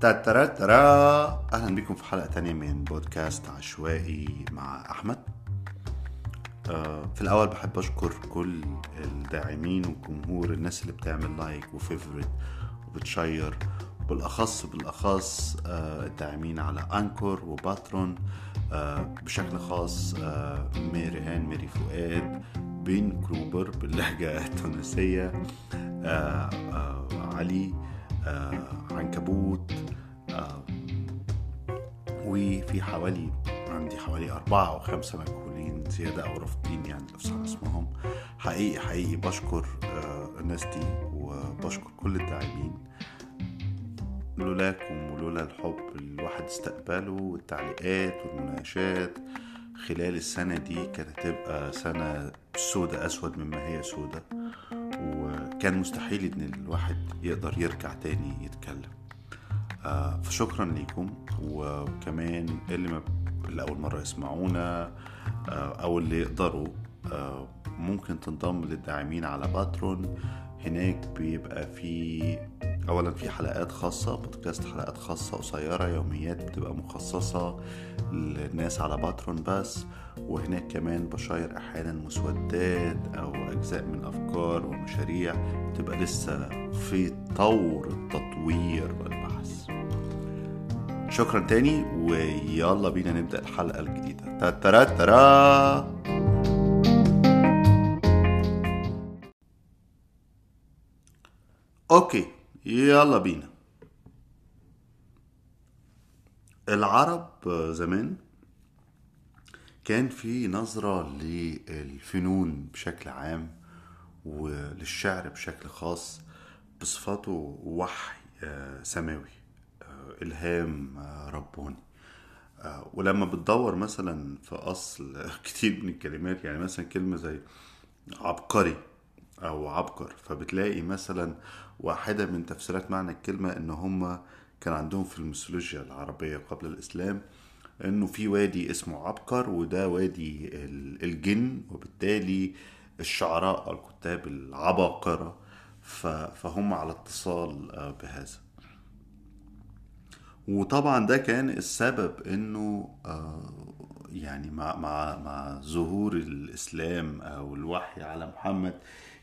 ترى ترى أهلا بكم في حلقة تانية من بودكاست عشوائي مع أحمد. آه، في الأول بحب أشكر كل الداعمين والجمهور الناس اللي بتعمل like و favorite وبت share بالاخص بالأخص آه، الداعمين على Anchor و Patreon آه، بشكل خاص ميري هان ميري فؤاد بين كروبر باللهجة التونسية علي عنكبوت وفي حوالي عندي حوالي أربعة أو خمسة مجهولين زيادة أو رافضين يعني نفس على اسمهم. حقيقي حقيقي بشكر الناس دي وبشكر كل الداعمين. لولاكم ولولا الحب الواحد استقبله والتعليقات والمناقشات خلال السنة دي كانت هتبقى سنة سودة أسود مما هي سودة. وكان مستحيل إن الواحد يقدر يرجع تاني يتكلم. آه فشكرا ليكم. وكمان اللي ما اللي أول مرة يسمعونا آه أو اللي يقدروا آه ممكن تنضم للداعمين على باترون. هناك بيبقى في اولا في حلقات خاصة بودكاست حلقات خاصة قصيرة يوميات بتبقى مخصصة للناس على باترون بس. وهناك كمان بشاير أحيانا مسودات أو أجزاء من أفكار ومشاريع بتبقى لسه في طور التطوير والبحث. شكرا تاني ويلا بينا نبدأ الحلقة الجديدة. ترى ترى أوكي يلا بينا. العرب زمان كان في نظرة للفنون بشكل عام وللشعر بشكل خاص بصفاته وحي. سماوي. إلهام رباني ولما بتدور مثلا في أصل كتير من الكلمات يعني مثلا كلمة زي عبقري أو عبقر فبتلاقي مثلا واحدة من تفسيرات معنى الكلمة إن هما كان عندهم في الميثولوجيا العربية قبل الإسلام إنه في وادي اسمه عبقر وده وادي الجن وبالتالي الشعراء الكتاب العباقرة فهم على اتصال بهذا. وطبعا ده كان السبب إنه يعني مع مع مع ظهور الإسلام أو الوحي على محمد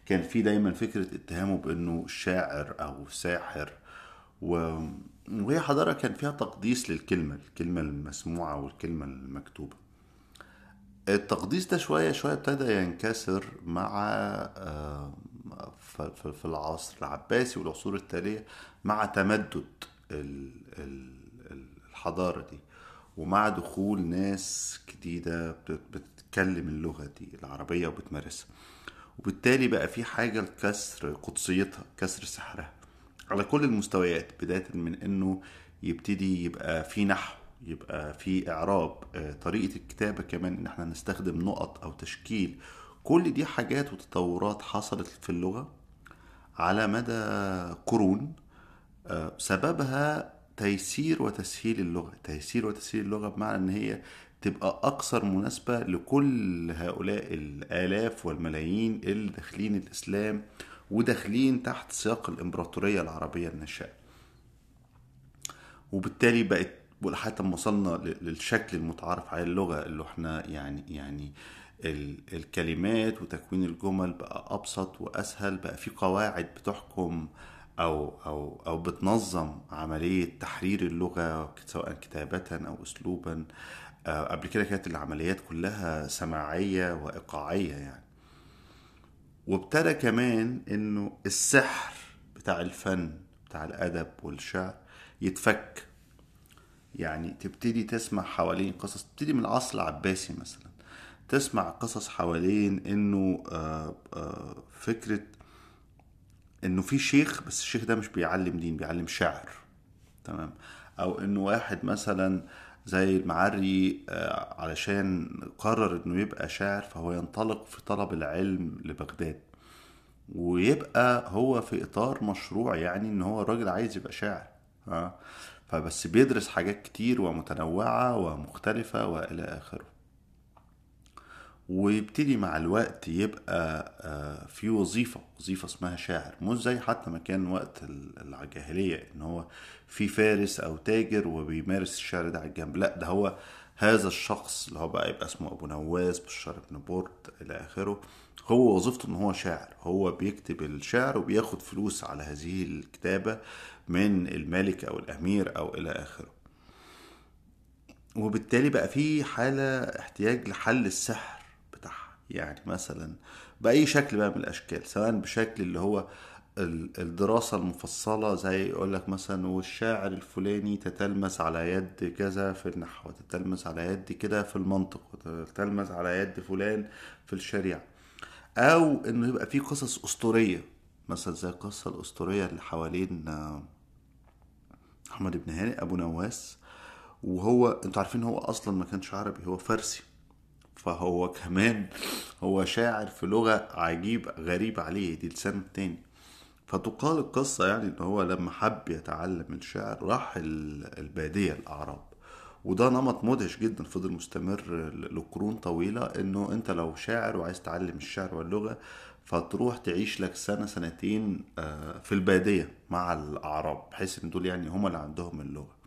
كان في دايما فكرة اتهامه بإنه شاعر أو ساحر. و... وهي حضارة كان فيها تقديس للكلمة الكلمة المسموعة والكلمة المكتوبة. التقديس ده شوية شوية ابتدى ينكسر مع في العصر العباسي والعصور التالية مع تمدد الحضارة دي ومع دخول ناس جديدة بتتكلم اللغة دي العربية وبتمارسها. وبالتالي بقى في حاجة لكسر قدسيتها كسر سحرها على كل المستويات بداية من إنه يبتدي يبقى في نحو يبقى في إعراب طريقة الكتابة كمان إن إحنا نستخدم نقط أو تشكيل كل دي حاجات وتطورات حصلت في اللغة على مدى قرون سببها تيسير وتسهيل اللغة. تيسير وتسهيل اللغة بمعنى إن هي تبقى أكثر مناسبة لكل هؤلاء الآلاف والملايين اللي داخلين الإسلام وداخلين تحت سياق الإمبراطورية العربية الناشئة. وبالتالي بقت لحد ما وصلنا للشكل المتعارف عليه اللغة اللي إحنا يعني يعني الكلمات وتكوين الجمل بقى أبسط وأسهل بقى في قواعد بتحكم أو أو أو بتنظم عملية تحرير اللغة سواء كتابة أو أسلوبا. قبل كده كانت العمليات كلها سماعية وإيقاعية يعني. وابتدى كمان إنه السحر بتاع الفن بتاع الأدب والشعر يتفك. يعني تبتدي تسمع حوالين قصص تبتدي من العصر العباسي مثلا. تسمع قصص حوالين إنه آآ آآ فكرة إنه في شيخ بس الشيخ ده مش بيعلم دين بيعلم شعر تمام؟ أو إنه واحد مثلا زي المعري علشان قرر إنه يبقى شاعر فهو ينطلق في طلب العلم لبغداد ويبقى هو في إطار مشروع يعني إن هو الراجل عايز يبقى شاعر فبس بيدرس حاجات كتير ومتنوعة ومختلفة وإلى آخره. ويبتدي مع الوقت يبقى آه، في وظيفة وظيفة اسمها شاعر. مش زي حتى ما كان وقت ال- الجاهلية إن هو في فارس أو تاجر وبيمارس الشعر ده على الجنب. لأ ده هو هذا الشخص اللي هو بقى يبقى اسمه أبو نواس بشار بن برد إلى آخره. هو وظيفته إن هو شاعر. هو بيكتب الشعر وبياخد فلوس على هذه الكتابة من الملك أو الأمير أو إلى آخره. وبالتالي بقى في حالة احتياج لحل السحر. يعني مثلا بأي شكل بقى من الأشكال سواء بشكل اللي هو ال- الدراسة المفصلة زي يقول لك مثلا والشاعر الفلاني تتلمس على يد كذا في النحو وتتلمس على يد كده في المنطق وتتلمس على يد فلان في الشريعة. أو إنه يبقى في قصص أسطورية مثلا زي القصة الأسطورية اللي حوالين آه، محمد بن هانئ أبو نواس. وهو أنتوا عارفين هو أصلا ما كانش عربي هو فارسي. فهو كمان هو شاعر في لغة عجيب غريب عليه دي لسانه التاني. فتقال القصة يعني إن هو لما حب يتعلم الشعر راح ال- البادية الأعراب. وده نمط مدهش جدا فضل مستمر لقرون طويلة إنه أنت لو شاعر وعايز تعلم الشعر واللغة فتروح تعيش لك سنة سنتين آه، في البادية مع الأعراب بحيث إن دول يعني هم اللي عندهم اللغة.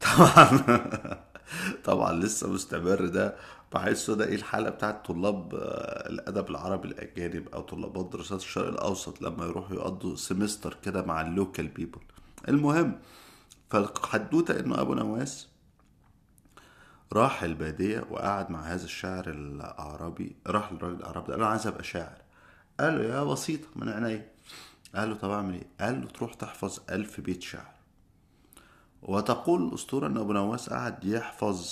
طبعا. طبعا لسه مستمر ده. بحسه ده إيه الحالة بتاعت طلاب آه، الأدب العربي الأجانب أو طلاب دراسات الشرق الأوسط لما يروحوا يقضوا semester كده مع ال local people المهم فالحدوتة إنه أبو نواس راح البادية وقعد مع هذا الشاعر الاعرابي راح للراجل الاعرابي قال له عايز أبقى شاعر. قال له يا بسيطة من عينيا. قال له طب أعمل إيه؟ قال له تروح تحفظ ألف بيت شعر. وتقول الأسطورة إن أبو نواس قعد يحفظ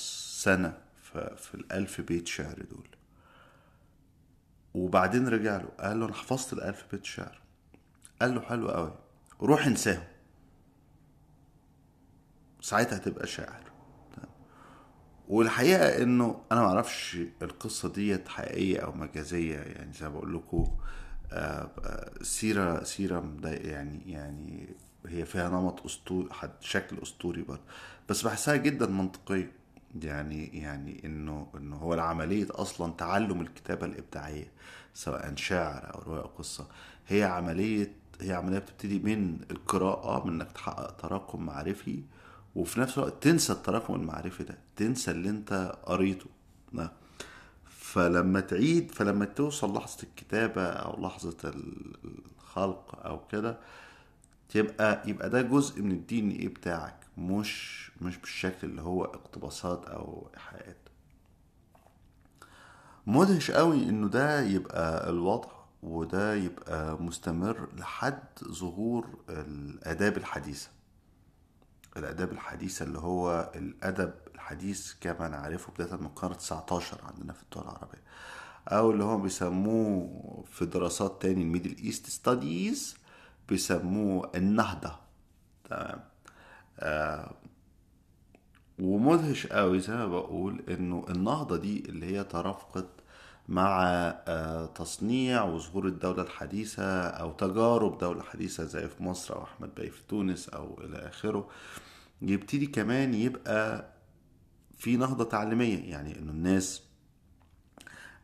سنة في, الألف بيت شعر دول. وبعدين رجع له قال له أنا حفظت الألف بيت شعر. قال له حلو قوي روح انساهم. ساعتها هتبقى شاعر. والحقيقة إنه أنا معرفش القصة ديت حقيقية أو مجازية يعني زي ما بقول لكم آه، آه، سيرة سيرة مضايقة يعني يعني هي فيها نمط أسطوري شكل أسطوري برضه. بس بحسها جدا منطقية. يعني يعني إنه إنه هو العملية أصلا تعلم الكتابة الإبداعية سواء شعر أو رواية أو قصة. هي عملية هي عملية بتبتدي من القراءة من إنك تحقق تراكم معرفي وفي نفس الوقت تنسى التراكم المعرفي ده تنسى اللي أنت قريته. ده. فلما تعيد فلما توصل لحظة الكتابة أو لحظة ال- الخلق أو كده يبقى يبقى ده جزء من الدي إن إيه بتاعك مش مش بالشكل اللي هو اقتباسات أو إيحاءات. مدهش قوي إنه ده يبقى الوضع وده يبقى مستمر لحد ظهور الآداب الحديثة. الآداب الحديثة اللي هو الأدب الحديث كما نعرفه بداية من القرن 19 عندنا في الدول العربية. أو اللي هم بيسموه في دراسات تاني ال Middle East studies بيسموه النهضة. تمام. ومدهش قوي زي ما بقول إنه النهضة دي اللي هي ترافقت مع آه، تصنيع وظهور الدولة الحديثة أو تجارب دولة حديثة زي في مصر أو أحمد بي في تونس أو إلى آخره يبتدي كمان يبقى في نهضة تعليمية. يعني إنه الناس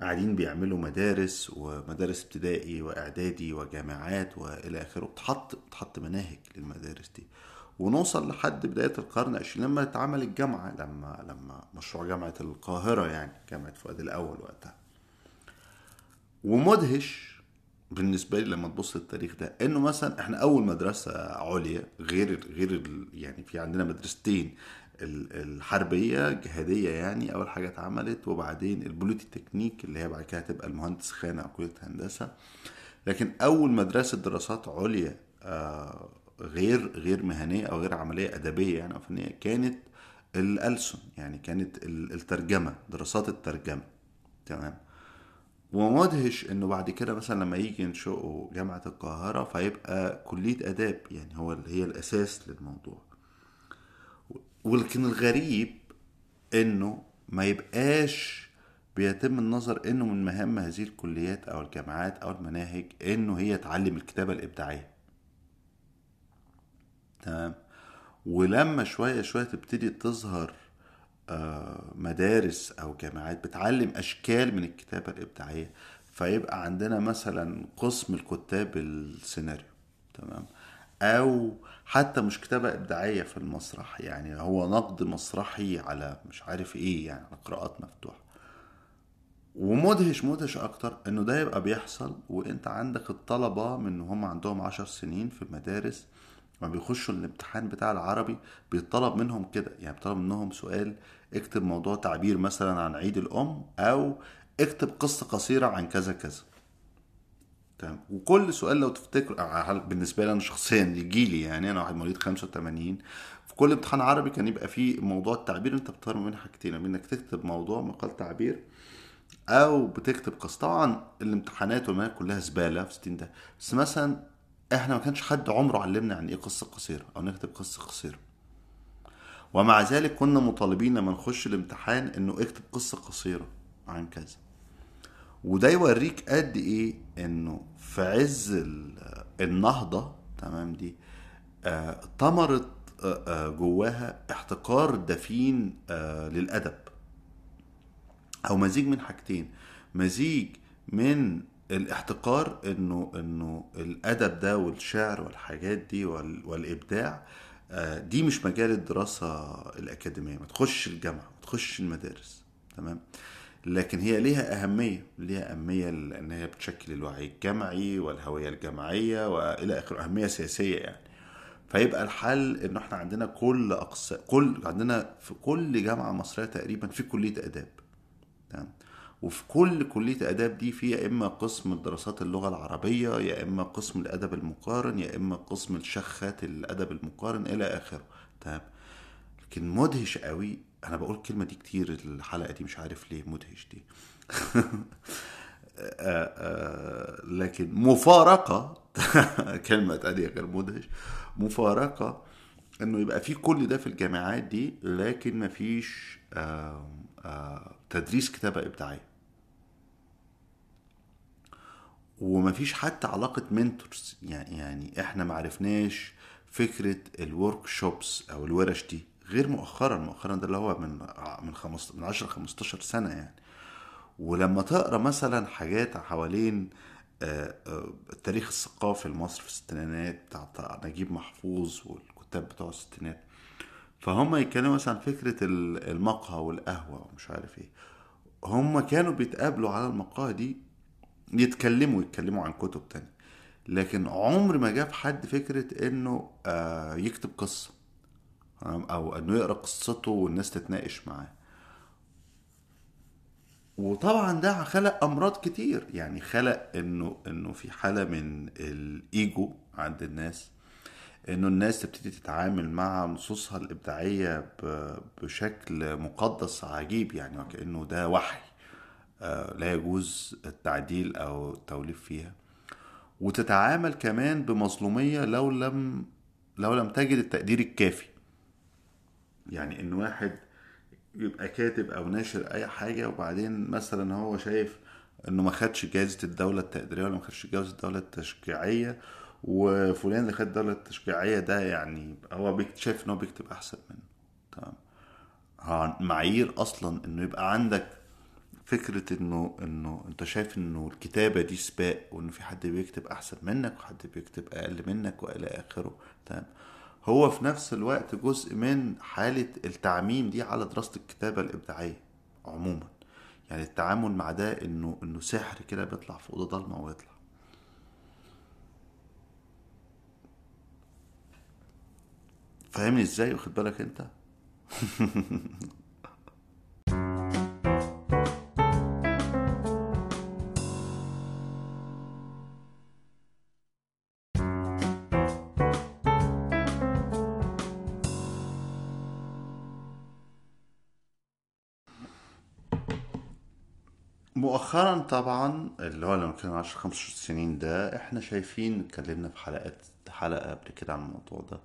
قاعدين بيعملوا مدارس ومدارس ابتدائي وإعدادي وجامعات وإلى آخره. بتحط بتحط مناهج للمدارس دي. ونوصل لحد بداية القرن العشرين لما اتعمل الجامعة لما لما مشروع جامعة القاهرة يعني جامعة فؤاد الأول وقتها. ومدهش بالنسبة لي لما تبص للتاريخ ده إنه مثلا إحنا أول مدرسة عليا غير غير يعني في عندنا مدرستين ال- الحربية جهادية يعني أول حاجة اتعملت وبعدين البوليتي تكنيك اللي هي بعد كده هتبقى المهندسخانة أو كلية هندسة. لكن أول مدرسة دراسات عليا آه، غير غير مهنية أو غير عملية أدبية يعني أو فنية كانت الألسن يعني كانت ال- الترجمة دراسات الترجمة. تمام؟ ومدهش إنه بعد كده مثلا لما يجي ينشئوا جامعة القاهرة فيبقى كلية آداب يعني هو هي الأساس للموضوع. ولكن الغريب إنه ما يبقاش بيتم النظر إنه من مهام هذه الكليات أو الجامعات أو المناهج إنه هي تعلم الكتابة الإبداعية. تمام؟ ولما شوية شوية تبتدي تظهر آه، مدارس أو جامعات بتعلم أشكال من الكتابة الإبداعية فيبقى عندنا مثلا قسم الكتاب السيناريو. تمام؟ أو حتى مش كتابة إبداعية في المسرح يعني هو نقد مسرحي على مش عارف إيه يعني قراءات مفتوحة. ومدهش مدهش أكتر إنه ده يبقى بيحصل وإنت عندك الطلبة من هم عندهم عشر سنين في المدارس ما بيخشوا الامتحان بتاع العربي بيطلب منهم كده يعني بيطلب منهم سؤال اكتب موضوع تعبير مثلا عن عيد الأم أو اكتب قصة قصيرة عن كذا كذا. تمام. وكل سؤال لو تفتكر هل- بالنسبة لي أنا شخصيا يجي لي يعني أنا واحد مواليد 85 في كل امتحان عربي كان يبقى فيه موضوع التعبير أنت بتختار من حاجتين انك تكتب موضوع مقال تعبير أو بتكتب قصة. طبعا الامتحانات والمناهج كلها زبالة في 60 ده بس مثلا إحنا ما كانش حد عمره علمنا يعني إيه قصة قصيرة أو نكتب قصة قصيرة. ومع ذلك كنا مطالبين لما نخش الامتحان إنه اكتب قصة قصيرة عن كذا. وده يوريك قد إيه إنه في عز ال- النهضة تمام دي آه، آه، آه، جواها احتكار دفين آه، للأدب. أو مزيج من حاجتين. مزيج من الاحتقار إنه إنه الأدب ده والشعر والحاجات دي وال- والإبداع آه، دي مش مجال الدراسة الأكاديمية. ما تخش الجامعة ما تخش المدارس تمام؟ لكن هي ليها أهمية ليها أهمية لأن هي بتشكل الوعي الجمعي والهوية الجماعية وإلى آخره أهمية سياسية يعني. فيبقى الحل إن إحنا عندنا كل اقسام كل عندنا في كل جامعة مصرية تقريبا في كلية آداب تمام؟ وفي كل كلية آداب دي في يا إما قسم دراسات اللغة العربية يا إما قسم الأدب المقارن يا إما قسم الشخات الأدب المقارن إلى آخره تمام؟ لكن مدهش قوي أنا بقول الكلمة دي كتير الحلقة دي مش عارف ليه مدهش دي. آه، آه، لكن مفارقة كلمة تانية غير مدهش. مفارقة إنه يبقى في كل ده في الجامعات دي لكن مفيش آه، تدريس كتابة إبداعية. ومفيش حتى علاقة منتورز يعني يعني إحنا معرفناش فكرة الورك شوبس أو الورش دي. غير مؤخرا مؤخرا ده اللي هو من من من 10 15 سنة يعني. ولما تقرأ مثلا حاجات حوالين التاريخ الثقافي لمصر في الستينات بتاع نجيب محفوظ والكتاب بتوع الستينات فهم يتكلموا مثلا فكرة ال- المقهى والقهوة ومش عارف إيه. هم كانوا بيتقابلوا على المقاهي دي يتكلموا يتكلموا عن كتب تانية. لكن عمر ما جاب حد فكرة إنه يكتب قصة. أو إنه يقرأ قصته والناس تتناقش معاه. وطبعا ده خلق أمراض كتير. يعني خلق إنه إنه في حالة من الإيجو عند الناس إنه الناس تبتدي تتعامل مع نصوصها الإبداعية بشكل مقدس عجيب يعني وكأنه ده وحي آه، لا يجوز التعديل أو التوليف فيها. وتتعامل كمان بمظلومية لو لم لو لم تجد التقدير الكافي. يعني إن واحد يبقى كاتب أو ناشر أي حاجة وبعدين مثلا هو شايف إنه ما خدش جائزه الدولة التقديرية ولا ما خدش جائزه الدولة التشجيعية وفلان اللي خد الدولة التشجيعية ده يعني هو بيكت- شايف إن هو بيكتب أحسن منه. تمام؟ معايير أصلا إنه يبقى عندك فكرة إنه إنه أنت شايف إنه الكتابة دي سباق وإنه في حد بيكتب أحسن منك وحد بيكتب أقل منك وإلى آخره. تمام؟ هو في نفس الوقت جزء من حالة التعميم دي على دراسة الكتابة الإبداعية عموما. يعني التعامل مع ده إنه إنه سحر كده بيطلع في أوضة ضلمة ويطلع. فاهمني إزاي؟ واخد بالك أنت؟ مؤخرا طبعا اللي هو لما كان 10 15 سنين ده إحنا شايفين اتكلمنا في حلقات حلقة قبل كده عن الموضوع ده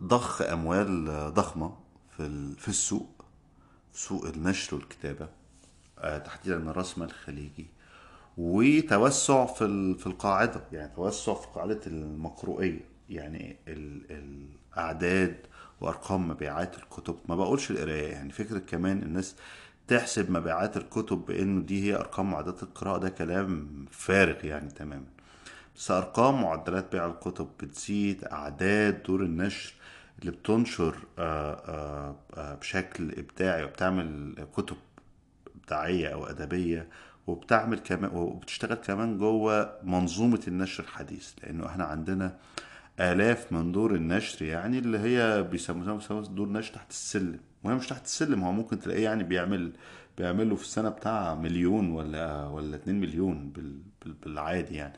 ضخ أموال ضخمة في في السوق في سوق النشر والكتابة آه، تحديدا راس مال خليجي وتوسع في في القاعدة يعني توسع في قاعدة المقروئية يعني ال- الأعداد وأرقام مبيعات الكتب. ما بقولش القراية يعني فكرة كمان الناس تحسب مبيعات الكتب بأنه دي هي أرقام معدلات القراءة. ده كلام فارغ يعني تماما. بس أرقام معدلات بيع الكتب بتزيد أعداد دور النشر اللي بتنشر آه، آه، آه، بشكل إبداعي وبتعمل كتب إبداعية أو أدبية وبتعمل كمان وبتشتغل كمان جوه منظومة النشر الحديث. لأنه إحنا عندنا آلاف من دور النشر يعني اللي هي بيسموها دور نشر تحت السلم. وهي مش تحت السلم هو ممكن تلاقيه يعني بيعمل بيعمل له في السنة بتاع مليون ولا ولا 2 مليون بال- بال- بالعادي يعني.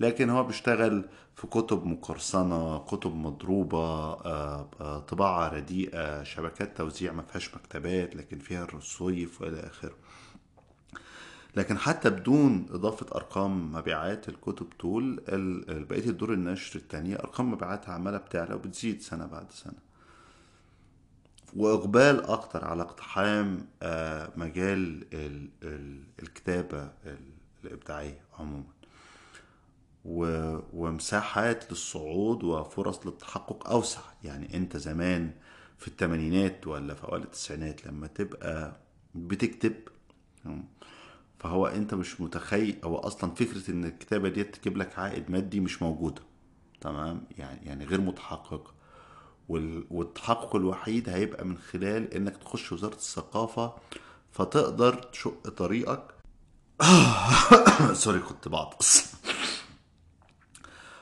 لكن هو بيشتغل في كتب مقرصنة كتب مضروبة آه، آه، طباعة رديئة شبكات توزيع ما فيهاش مكتبات لكن فيها الرصيف وإلى آخره. لكن حتى بدون إضافة أرقام مبيعات الكتب طول بقية الدور النشر التانية أرقام مبيعاتها عمالة بتعلى وبتزيد سنة بعد سنة. وإقبال أكتر على اقتحام آه، مجال ال- ال- الكتابة ال- الإبداعية عموما. ومساحات للصعود وفرص للتحقق أوسع. يعني أنت زمان في الثمانينات ولا في أوائل التسعينات لما تبقى بتكتب فهو أنت مش متخيل هو أصلا فكرة إن الكتابة دي تجيب لك عائد مادي مش موجودة تمام؟ يعني يعني غير متحققة. والتحقق الوحيد هيبقى من خلال إنك تخش وزارة الثقافة فتقدر تشق طريقك. سوري كنت بعطس.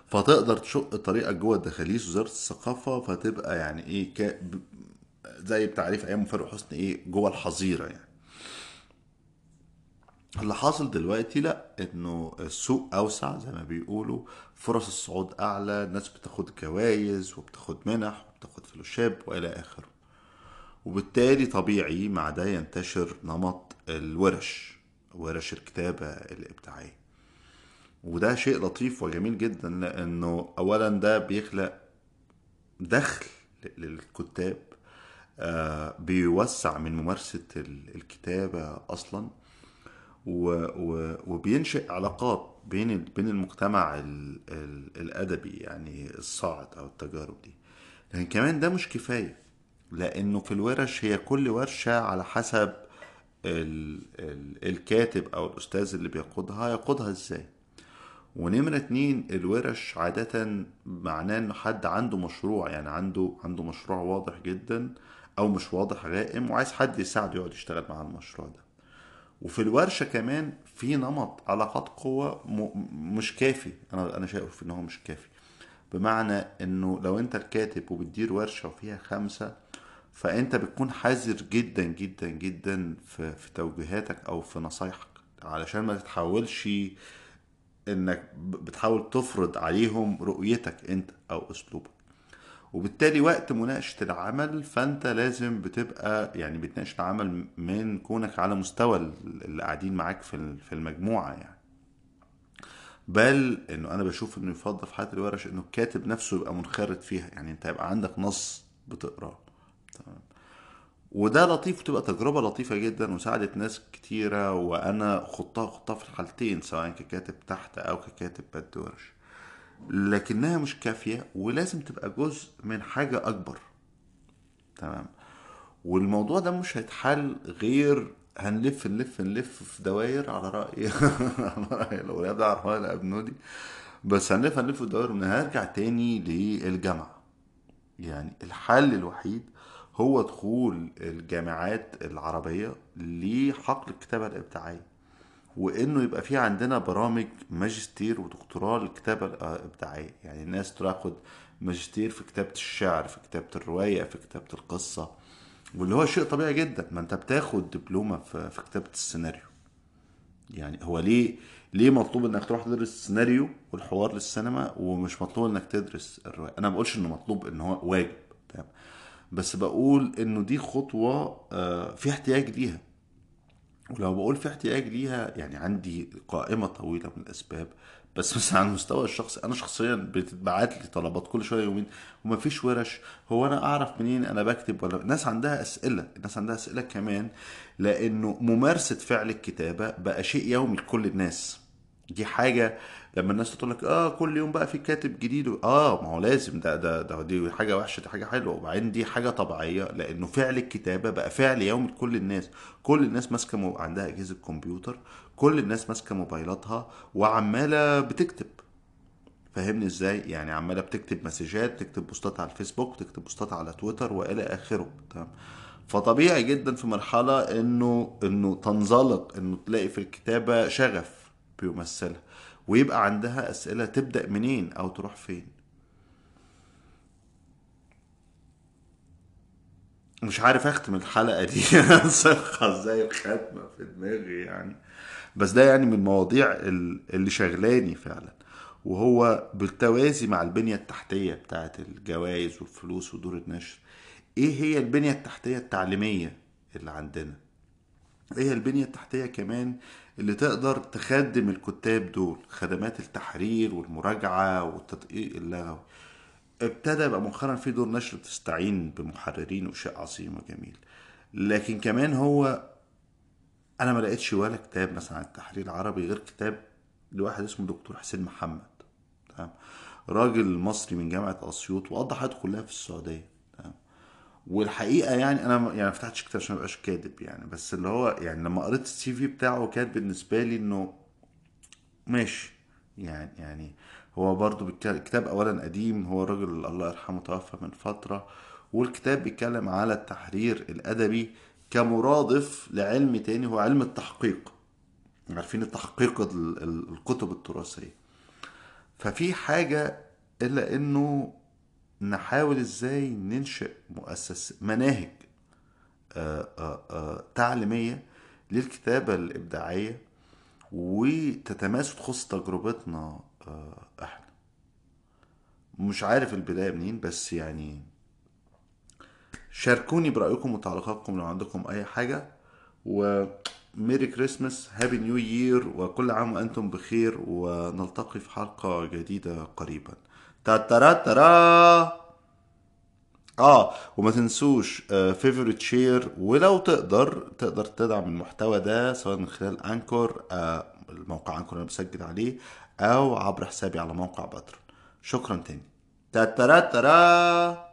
فتقدر تشق طريقك جوه الدخاليس وزارة الثقافة فتبقى يعني إيه ك... زي بتعريف أيام فاروق حسني إيه جوه الحظيرة يعني. اللي حاصل دلوقتي لا إنه السوق أوسع زي ما بيقولوا فرص الصعود أعلى الناس بتاخد جوائز وبتاخد منح وبتاخد فلوشاب وإلى آخره. وبالتالي طبيعي مع ده ينتشر نمط الورش ورش الكتابة الإبداعية. وده شيء لطيف وجميل جدا لأنه أولا ده بيخلق دخل للكتاب آه، بيوسع من ممارسة ال- الكتابة و وبينشئ علاقات بين بين المجتمع ال ال الأدبي يعني الصاعد أو التجارب دي. لكن كمان ده مش كفاية لأنه في الورش هي كل ورشة على حسب ال ال الكاتب أو الأستاذ اللي بيقودها يقودها إزاي. ونمرة اتنين الورش عادة معناه انه حد عنده مشروع يعني عنده عنده مشروع واضح جدا أو مش واضح غائم وعايز حد يساعده يقعد يشتغل مع المشروع ده. وفي الورشة كمان في نمط علاقات قوة م- مش كافي. أنا أنا شايف إن هو مش كافي. بمعنى إنه لو أنت الكاتب وبتدير ورشة وفيها خمسة فأنت بتكون حذر جدا جدا جدا في, في توجيهاتك أو في نصايحك. علشان ما تتحولش إنك بتحاول تفرض عليهم رؤيتك أنت أو أسلوبك. وبالتالي وقت مناقشة العمل فأنت لازم بتبقى يعني بتناقش العمل من كونك على مستوى ال- اللي قاعدين معاك في في المجموعة يعني. بل إنه أنا بشوف إنه يفضل في حالة الورش إنه الكاتب نفسه يبقى منخرط فيها يعني أنت يبقى عندك نص بتقرأه. تمام. وده لطيف وتبقى تجربة لطيفة جدا وساعدت ناس كتيرة وأنا خضتها خضتها في الحالتين سواء ككاتب تحت أو ككاتب بد ورش لكنها مش كافية ولازم تبقى جزء من حاجة أكبر. تمام. والموضوع ده مش هيتحل غير هنلف نلف نلف في دواير على رأي على رأي الأولاد ده عرفان الأبنودي بس هنلف هنلف في دواير وهنرجع تاني للجامعة. يعني الحل الوحيد هو دخول الجامعات العربية لحقل الكتابة الإبداعية. وإنه يبقى في عندنا برامج ماجستير ودكتوراه للكتابة الإبداعية يعني الناس تاخد ماجستير في كتابة الشعر في كتابة الرواية في كتابة القصة واللي هو شيء طبيعي جدا. ما أنت بتاخد دبلومة في كتابة السيناريو. يعني هو ليه ليه مطلوب إنك تروح تدرس السيناريو والحوار للسينما ومش مطلوب إنك تدرس الرواية؟ أنا ما بقولش إنه مطلوب إن هو واجب بس بقول إنه دي خطوة آه، في احتياج ليها. ولو بقول في احتياج ليها يعني عندي قائمة طويلة من الأسباب بس مثلا على المستوى الشخصي أنا شخصيا بتتبعت لي طلبات كل شوية يومين وما فيش ورش. هو أنا أعرف منين أنا بكتب ولا الناس عندها أسئلة الناس عندها أسئلة كمان لأنه ممارسة فعل الكتابة بقى شيء يومي لكل الناس. دي حاجة لما الناس تقول لك آه كل يوم بقى في كاتب جديد آه ما هو لازم ده ده ده دي حاجة وحشة دي حاجة حلوة. وبعدين دي حاجة طبيعية لأنه فعل الكتابة بقى فعل يومي لكل الناس. كل الناس ماسكة مو... عندها أجهزة كمبيوتر كل الناس ماسكة موبايلاتها وعمالة بتكتب. فاهمني إزاي؟ يعني عمالة بتكتب مسجات تكتب بوستات على الفيسبوك تكتب بوستات على تويتر وإلى آخره. تمام؟ فطبيعي جدا في مرحلة إنه إنه تنزلق إنه تلاقي في الكتابة شغف. بيمثلها. ويبقى عندها أسئلة تبدأ منين أو تروح فين. مش عارف أختم الحلقة دي. صيغه إزاي؟ الختمة في دماغي يعني. بس ده يعني من المواضيع ال- اللي شغلاني فعلا. وهو بالتوازي مع البنية التحتية بتاعت الجوائز والفلوس ودور النشر. إيه هي البنية التحتية التعليمية اللي عندنا؟ إيه البنية التحتية كمان اللي تقدر تخدم الكتاب دول خدمات التحرير والمراجعة والتدقيق اللغوي ابتدى يبقى مؤخرا في دور نشر تستعين بمحررين وشيء عظيم وجميل. لكن كمان هو أنا ما لقيتش ولا كتاب مثلا عن التحرير العربي غير كتاب لواحد اسمه دكتور حسين محمد تمام؟ راجل مصري من جامعة أسيوط وقضى حياته كلها في السعودية. تمام والحقيقة يعني ما- يعني ما فتحتش كتاب عشان ما ابقاش كاذب يعني بس اللي هو يعني لما قريت السي في بتاعه كان بالنسبة لي إنه ماشي يعني يعني هو بيتكلم الكتاب اولا قديم هو الراجل الله يرحمه توفى من فترة والكتاب بيتكلم على التحرير الأدبي كمرادف لعلم تاني هو علم التحقيق. عارفين التحقيق ال- ال- الكتب التراثية. ففي حاجة إلا إنه نحاول إزاي ننشئ مؤسس مناهج آه، آه، آه، تعليمية للكتابة الإبداعية وتتماس وتخص تجربتنا إحنا. مش عارف البداية منين بس يعني شاركوني برأيكم وتعليقاتكم لو عندكم أي حاجة و Merry Christmas Happy New Year وكل عام وأنتم بخير ونلتقي في حلقة جديدة قريبا. تاترا ترى آه وما تنسوش favorite share ولو تقدر تقدر تدعم المحتوى ده سواء من خلال Anchor آه الموقع Anchor أنا بسجل عليه أو عبر حسابي على موقع Patreon شكرا تاني. تاترا ترى